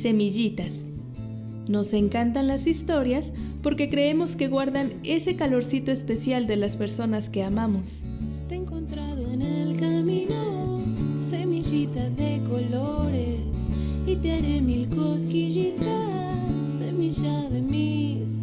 Semillitas. Nos encantan las historias porque creemos que guardan ese calorcito especial de las personas que amamos. Te he encontrado en el camino, semillita de colores, y te haré mil cosquillitas, semilla de mis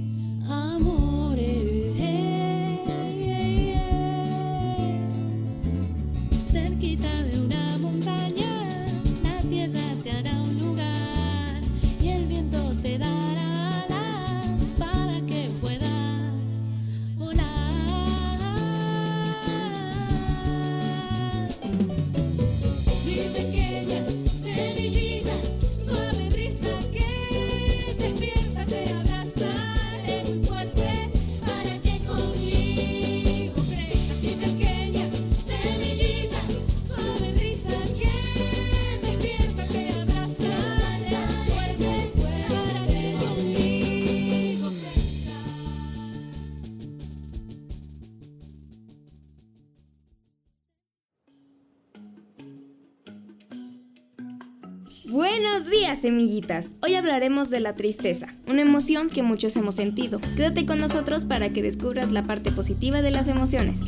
Semillitas. Hoy hablaremos de la tristeza, una emoción que muchos hemos sentido. Quédate con nosotros para que descubras la parte positiva de las emociones.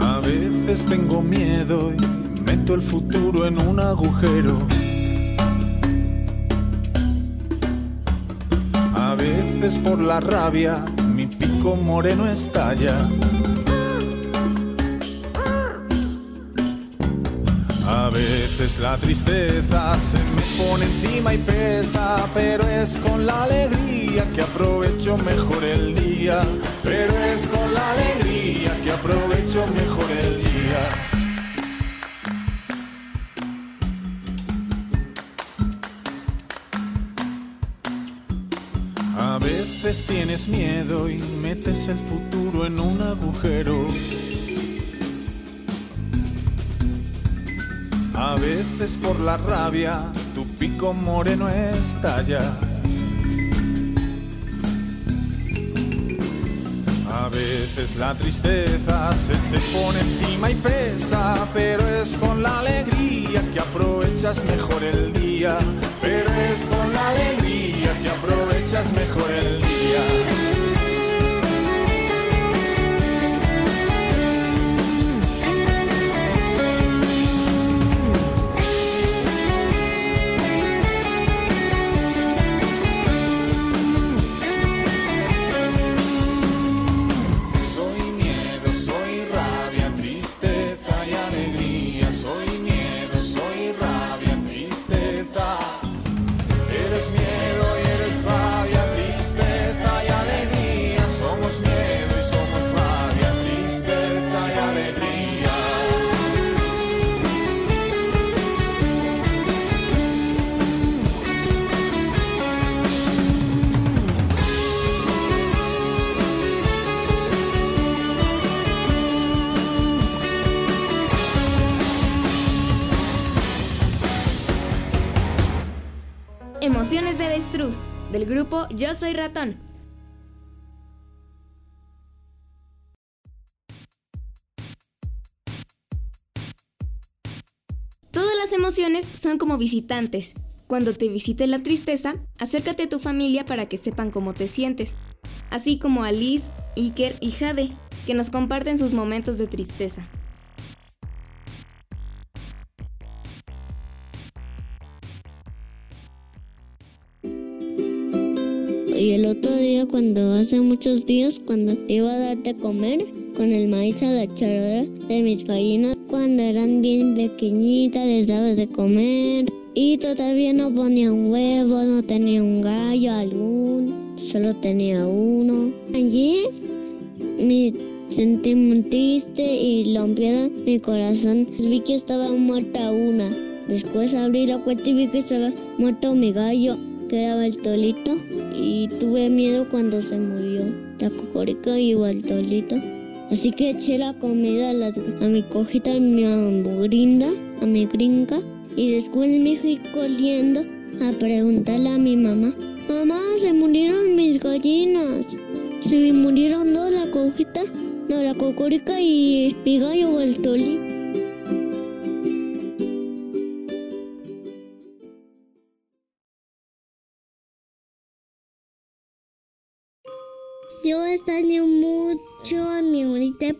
A veces tengo miedo y meto el futuro en un agujero. A veces por la rabia mi pico moreno estalla. Veces la tristeza se me pone encima y pesa, pero es con la alegría que aprovecho mejor el día. Pero es con la alegría que aprovecho mejor el día. A veces tienes miedo y metes el futuro en un agujero. A veces por la rabia tu pico moreno estalla. A veces la tristeza se te pone encima y pesa, pero es con la alegría que aprovechas mejor el día. Pero es con la alegría que aprovechas mejor el día. Del grupo Yo Soy Ratón. Todas las emociones son como visitantes. Cuando te visite la tristeza, acércate a tu familia para que sepan cómo te sientes, así como a Liz, Iker y Jade, que nos comparten sus momentos de tristeza. Y el otro día, cuando hace muchos días, cuando iba a darte a comer con el maíz a la charola de mis gallinas, cuando eran bien pequeñitas, les daba de comer. Y todavía no ponían huevos, no tenía un gallo algún, solo tenía uno. Allí me sentí muy triste y rompieron mi corazón. Vi que estaba muerta una. Después abrí la puerta y vi que estaba muerto mi gallo, que era Bartolito. Y tuve miedo cuando se murió la cocorica y Bartolito. Así que eché la comida a, mi cojita, a mi hamburguinda, a mi gringa. Y después me fui corriendo a preguntarle a mi mamá. Mamá, se murieron mis gallinas. Se me murieron dos, la cojita, no, la cocorica y mi gallo Bartolito.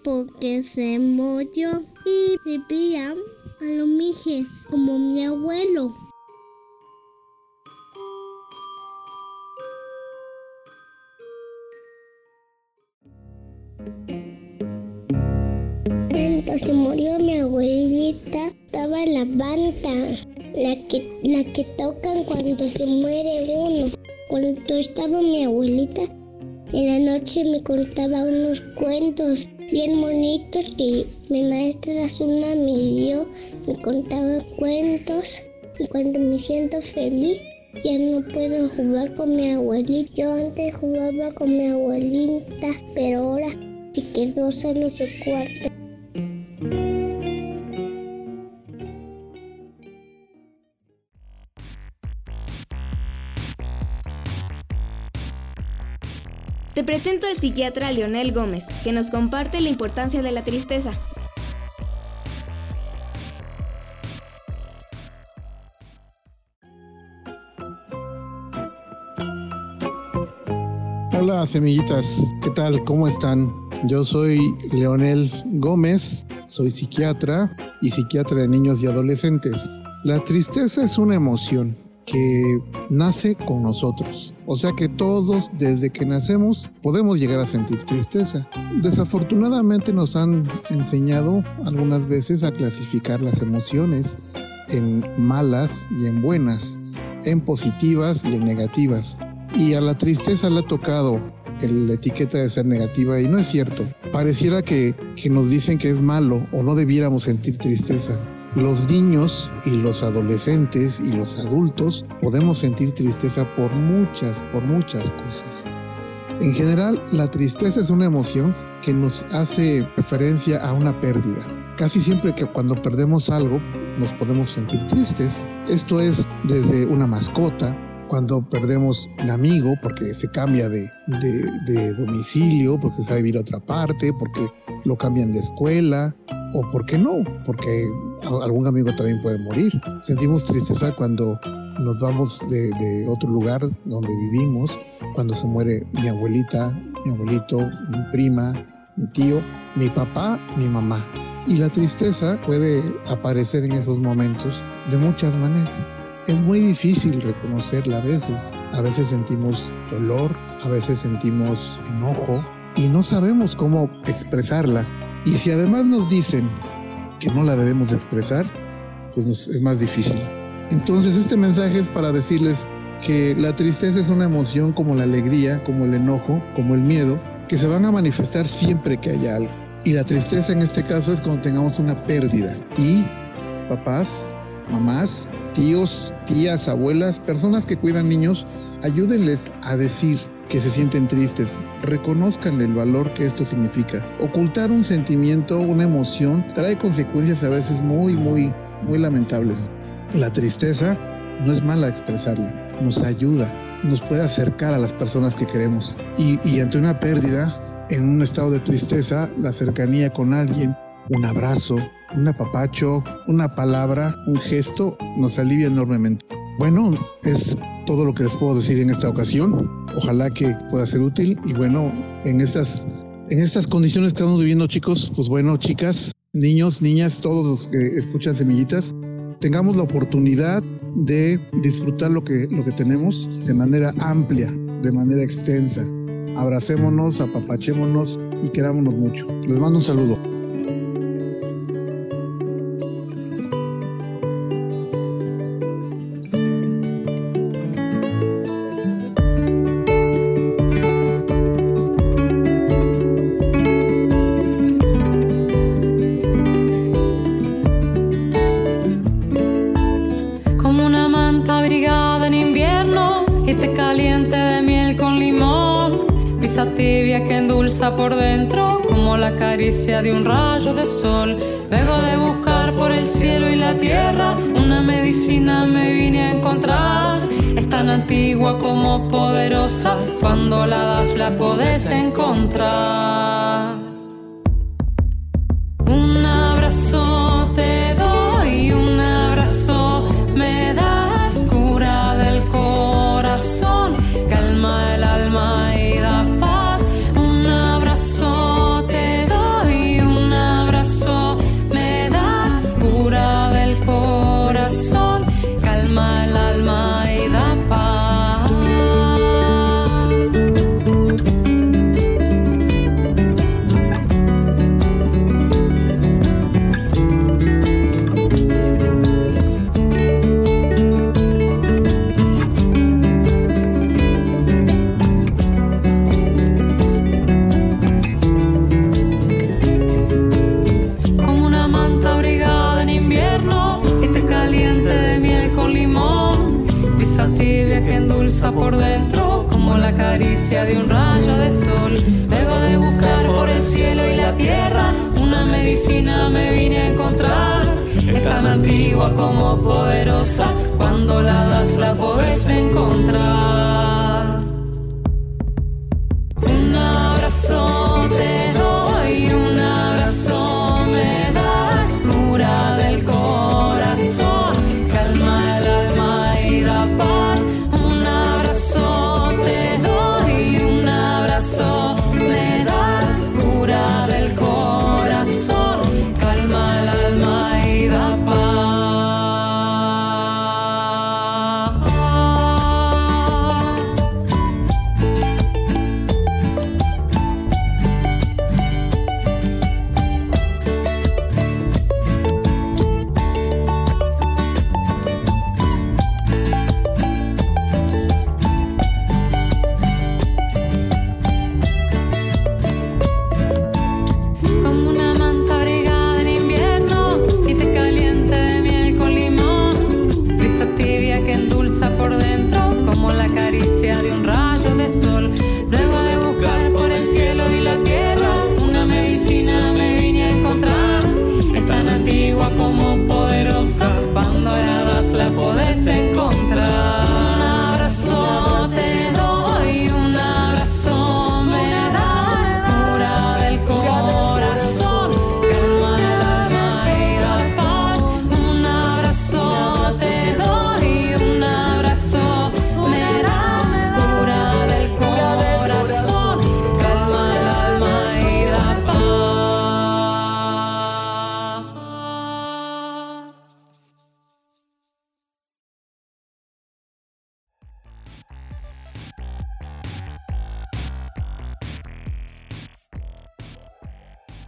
Porque se murió y vivía a los mijes como mi abuelo. Cuando se murió mi abuelita, estaba la banda, la que, la que tocan cuando se muere uno. Cuando estaba mi abuelita, en la noche me contaba unos cuentos bien bonitos que mi maestra Zuna me dio, me contaba cuentos y cuando me siento feliz ya no puedo jugar con mi abuelita. Yo antes jugaba con mi abuelita, pero ahora se quedó solo su cuarto. Presento al psiquiatra Leonel Gómez, que nos comparte la importancia de la tristeza. Hola semillitas, ¿qué tal? ¿Cómo están? Yo soy Leonel Gómez, soy psiquiatra y psiquiatra de niños y adolescentes. La tristeza es una emoción que nace con nosotros. O sea que todos desde que nacemos podemos llegar a sentir tristeza. Desafortunadamente nos han enseñado algunas veces a clasificar las emociones en malas y en buenas, en positivas y en negativas. Y a la tristeza le ha tocado la etiqueta de ser negativa y no es cierto. Pareciera que, que nos dicen que es malo o no debiéramos sentir tristeza. Los niños y los adolescentes y los adultos podemos sentir tristeza por muchas, por muchas cosas. En general, la tristeza es una emoción que nos hace referencia a una pérdida. Casi siempre que cuando perdemos algo nos podemos sentir tristes. Esto es desde una mascota, cuando perdemos un amigo porque se cambia de, de- domicilio, porque se va a vivir a otra parte, porque lo cambian de escuela, o porque no, porque algún amigo también puede morir. Sentimos tristeza cuando nos vamos de, de otro lugar donde vivimos, cuando se muere mi abuelita, mi abuelito, mi prima, mi tío, mi papá, mi mamá. Y la tristeza puede aparecer en esos momentos de muchas maneras. Es muy difícil reconocerla a veces. A veces sentimos dolor, a veces sentimos enojo y no sabemos cómo expresarla. Y si además nos dicen que no la debemos de expresar, pues nos- es más difícil. Entonces este mensaje es para decirles que la tristeza es una emoción como la alegría, como el enojo, como el miedo, que se van a manifestar siempre que haya algo. Y la tristeza en este caso es cuando tengamos una pérdida. Y papás, mamás, tíos, tías, abuelas, personas que cuidan niños, ayúdenles a decir que se sienten tristes, reconozcan el valor que esto significa. Ocultar un sentimiento, una emoción, trae consecuencias a veces muy, muy, muy lamentables. La tristeza no es mala expresarla, nos ayuda, nos puede acercar a las personas que queremos. Y, ante una pérdida, en un estado de tristeza, la cercanía con alguien, un abrazo, un apapacho, una palabra, un gesto, nos alivia enormemente. Bueno, es todo lo que les puedo decir en esta ocasión. Ojalá que pueda ser útil y bueno, en estas, en estas condiciones que estamos viviendo chicos, pues bueno, chicas, niños, niñas, todos los que escuchan semillitas, tengamos la oportunidad de disfrutar lo que, lo que tenemos de manera amplia, de manera extensa. Abracémonos, apapachémonos y querámonos mucho. Les mando un saludo. Por dentro como la caricia de un rayo de sol. Luego de buscar por el cielo y la tierra, una medicina me vine a encontrar. Es tan antigua como poderosa, cuando la das la podés encontrar. Medicina me vine a encontrar. Es tan antigua como poderosa, cuando la das la podés encontrar. Un abrazo te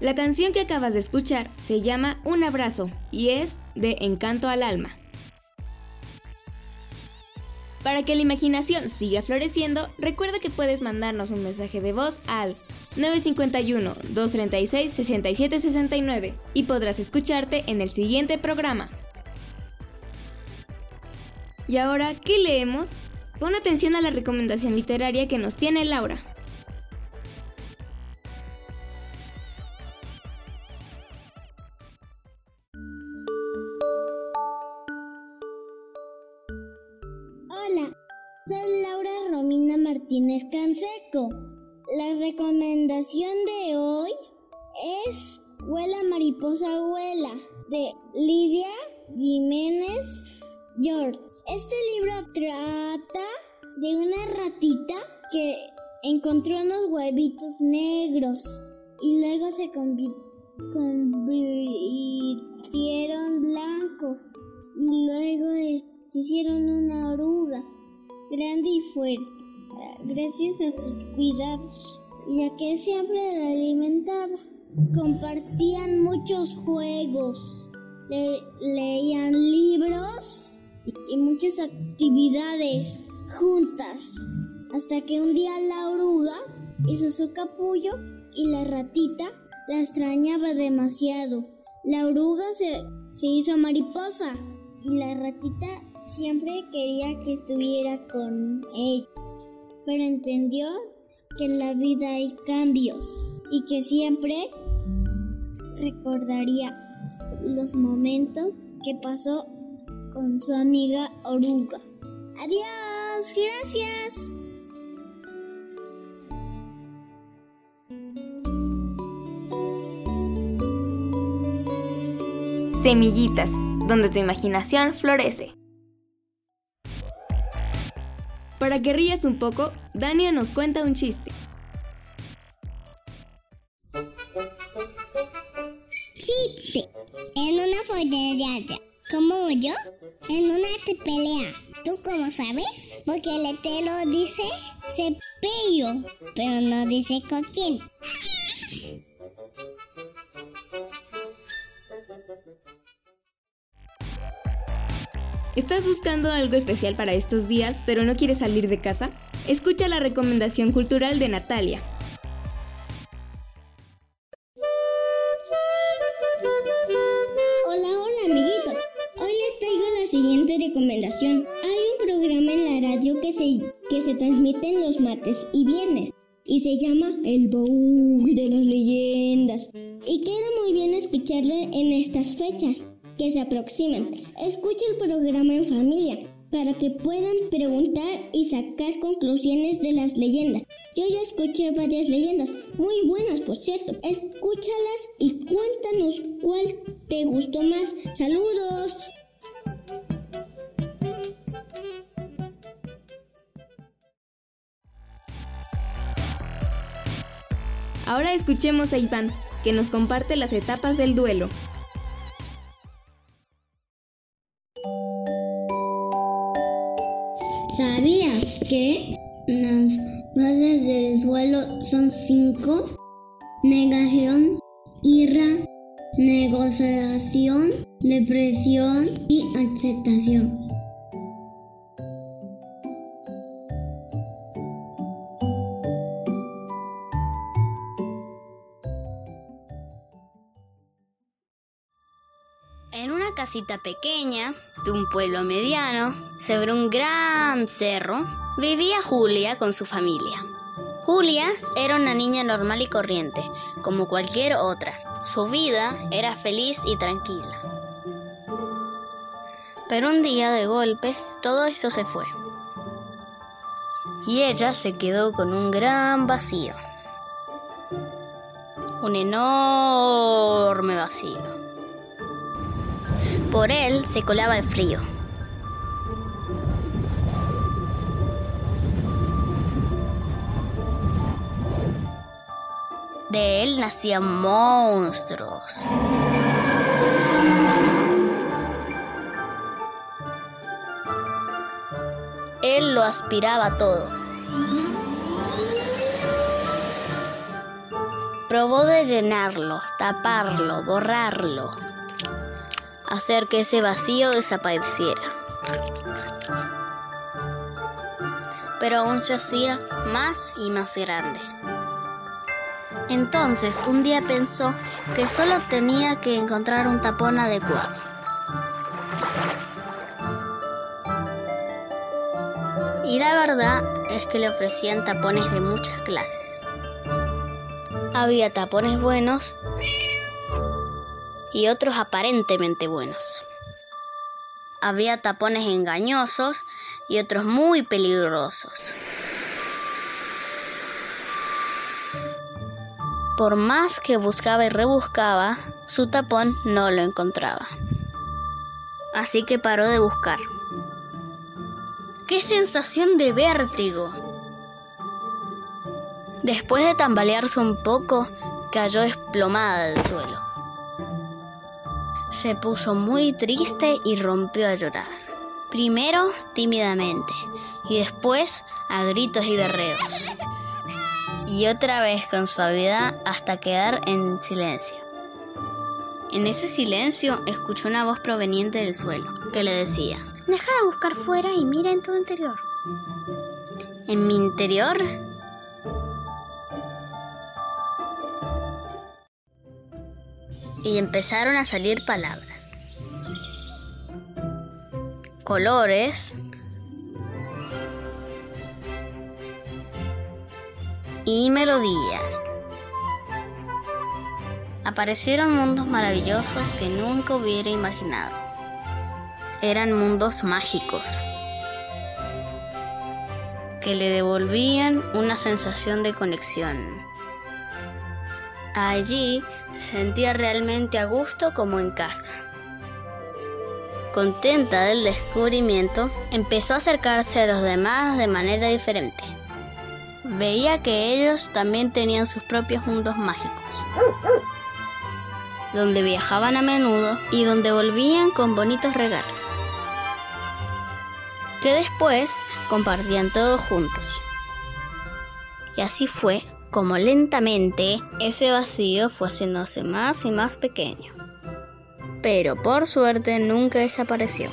La canción que acabas de escuchar se llama Un abrazo y es de Encanto al alma. Para que la imaginación siga floreciendo, recuerda que puedes mandarnos un mensaje de voz al 951-236-6769 y podrás escucharte en el siguiente programa. Y ahora, ¿qué leemos? Pon atención a la recomendación literaria que nos tiene Laura. La recomendación de hoy es Huela Mariposa Huela de Lidia Jiménez York. Este libro trata de una ratita que encontró unos huevitos negros y luego se convi- convirtieron blancos y luego se hicieron una oruga grande y fuerte gracias a sus cuidados ya que siempre la alimentaba. Compartían muchos juegos le- leían libros y, y muchas actividades juntas. Hasta que un día la oruga hizo su capullo y la ratita la extrañaba demasiado. La oruga se, se hizo mariposa y la ratita siempre quería que estuviera con ella, pero entendió que en la vida hay cambios y que siempre recordaría los momentos que pasó con su amiga oruga. Adiós, gracias. Semillitas, donde tu imaginación florece. Para que rías un poco, Dania nos cuenta un chiste. Chiste. En una fogallada, como yo, en una pelea. ¿Tú cómo sabes? Porque el letero dice cepillo, pero no dice coquín. ¿Estás algo especial para estos días, pero no quieres salir de casa? Escucha la recomendación cultural de Natalia. Hola, hola amiguitos. Hoy les traigo la siguiente recomendación. Hay un programa en la radio que se, que se transmiten los martes y viernes y se llama El Baúl de las Leyendas. Y queda muy bien escucharle en estas fechas que se aproximan. Escucha el programa en familia para que puedan preguntar y sacar conclusiones de las leyendas. Yo ya escuché varias leyendas, muy buenas por cierto. Escúchalas y cuéntanos cuál te gustó más. Saludos. Ahora escuchemos a Iván, que nos comparte las etapas del duelo. 5. Negación, ira, negociación, depresión y aceptación. En una casita pequeña de un pueblo mediano, sobre un gran cerro, vivía Julia con su familia. Julia era una niña normal y corriente, como cualquier otra. Su vida era feliz y tranquila. Pero un día de golpe todo eso se fue. Y ella se quedó con un gran vacío. Un enorme vacío. Por él se colaba el frío. De él nacían monstruos. Él lo aspiraba todo. Probó de llenarlo, taparlo, borrarlo, hacer que ese vacío desapareciera. Pero aún se hacía más y más grande. Entonces un día pensó que solo tenía que encontrar un tapón adecuado. Y la verdad es que le ofrecían tapones de muchas clases. Había tapones buenos y otros aparentemente buenos. Había tapones engañosos y otros muy peligrosos. Por más que buscaba y rebuscaba, su tapón no lo encontraba. Así que paró de buscar. ¡Qué sensación de vértigo! Después de tambalearse un poco, cayó desplomada del suelo. Se puso muy triste y rompió a llorar. Primero tímidamente y después a gritos y berreos. Y otra vez con suavidad hasta quedar en silencio. En ese silencio escuchó una voz proveniente del suelo que le decía, deja de buscar fuera y mira en tu interior. ¿En mi interior? y empezaron a salir palabras, colores y melodías. Aparecieron mundos maravillosos que nunca hubiera imaginado. Eran mundos mágicos que le devolvían una sensación de conexión. Allí se sentía realmente a gusto como en casa. Contenta del descubrimiento, empezó a acercarse a los demás de manera diferente. Veía que ellos también tenían sus propios mundos mágicos, donde viajaban a menudo y donde volvían con bonitos regalos, que después compartían todos juntos. Y así fue como lentamente ese vacío fue haciéndose más y más pequeño. Pero por suerte nunca desapareció.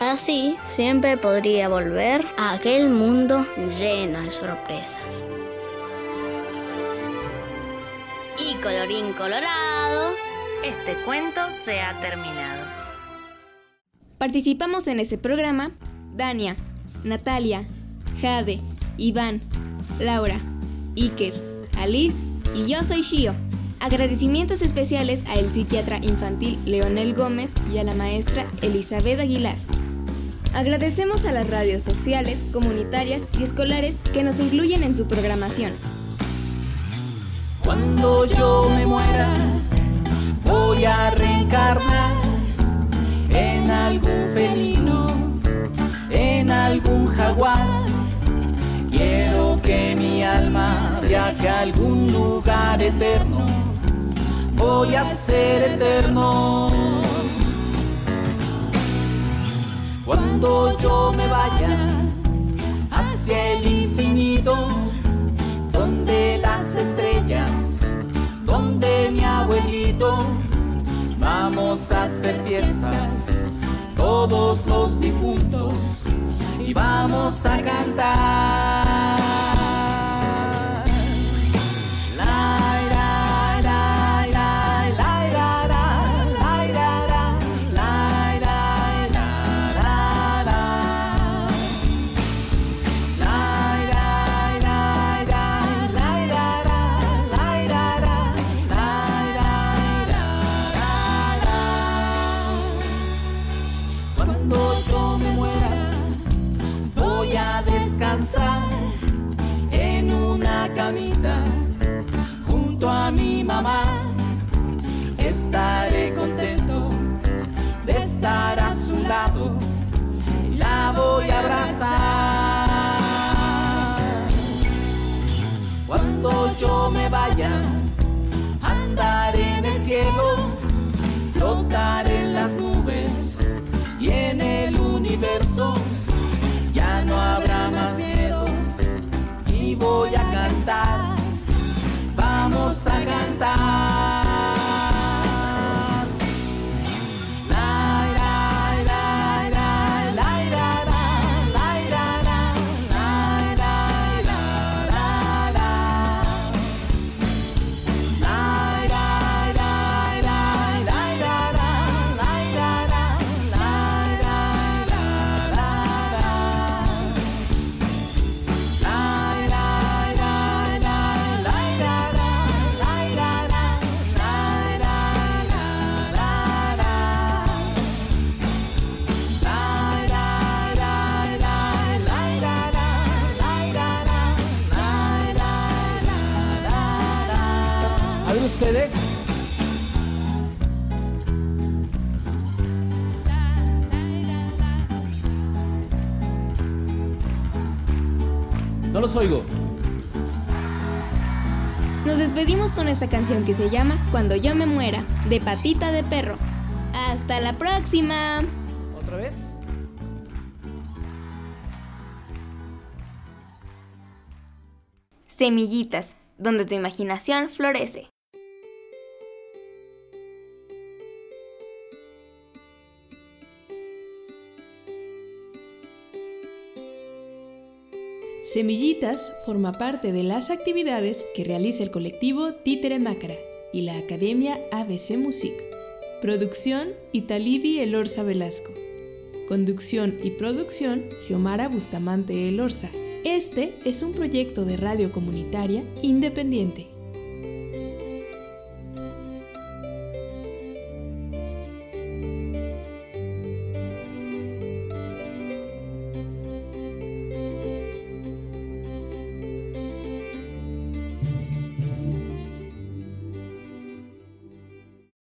Así siempre podría volver a aquel mundo lleno de sorpresas. Y colorín colorado, este cuento se ha terminado. Participamos en ese programa Dania, Natalia, Jade, Iván, Laura, Iker, Alice y yo soy Shio. Agradecimientos especiales a el psiquiatra infantil Leonel Gómez y a la maestra Elizabeth Aguilar. Agradecemos a las radios sociales, comunitarias y escolares que nos incluyen en su programación. Cuando yo me muera, voy a reencarnar en algún felino, en algún jaguar. Quiero que mi alma viaje a algún lugar eterno. Voy a ser eterno. Cuando yo me vaya hacia el infinito, donde las estrellas, donde mi abuelito, vamos a hacer fiestas, todos los difuntos, y vamos a cantar. Cuando yo me vaya, andaré en el cielo, flotaré en las nubes y en el universo. Ya no habrá más miedo y voy a cantar. Vamos a cantar. Los oigo. Nos despedimos con esta canción que se llama Cuando yo me muera, de Patita de Perro. ¡Hasta la próxima! ¿Otra vez? Semillitas, donde tu imaginación florece. Semillitas forma parte de las actividades que realiza el colectivo Títere Mácara y la Academia ABC Music. Producción Italibi Elorza Velasco. Conducción y producción Xiomara Bustamante Elorza. Este es un proyecto de radio comunitaria independiente.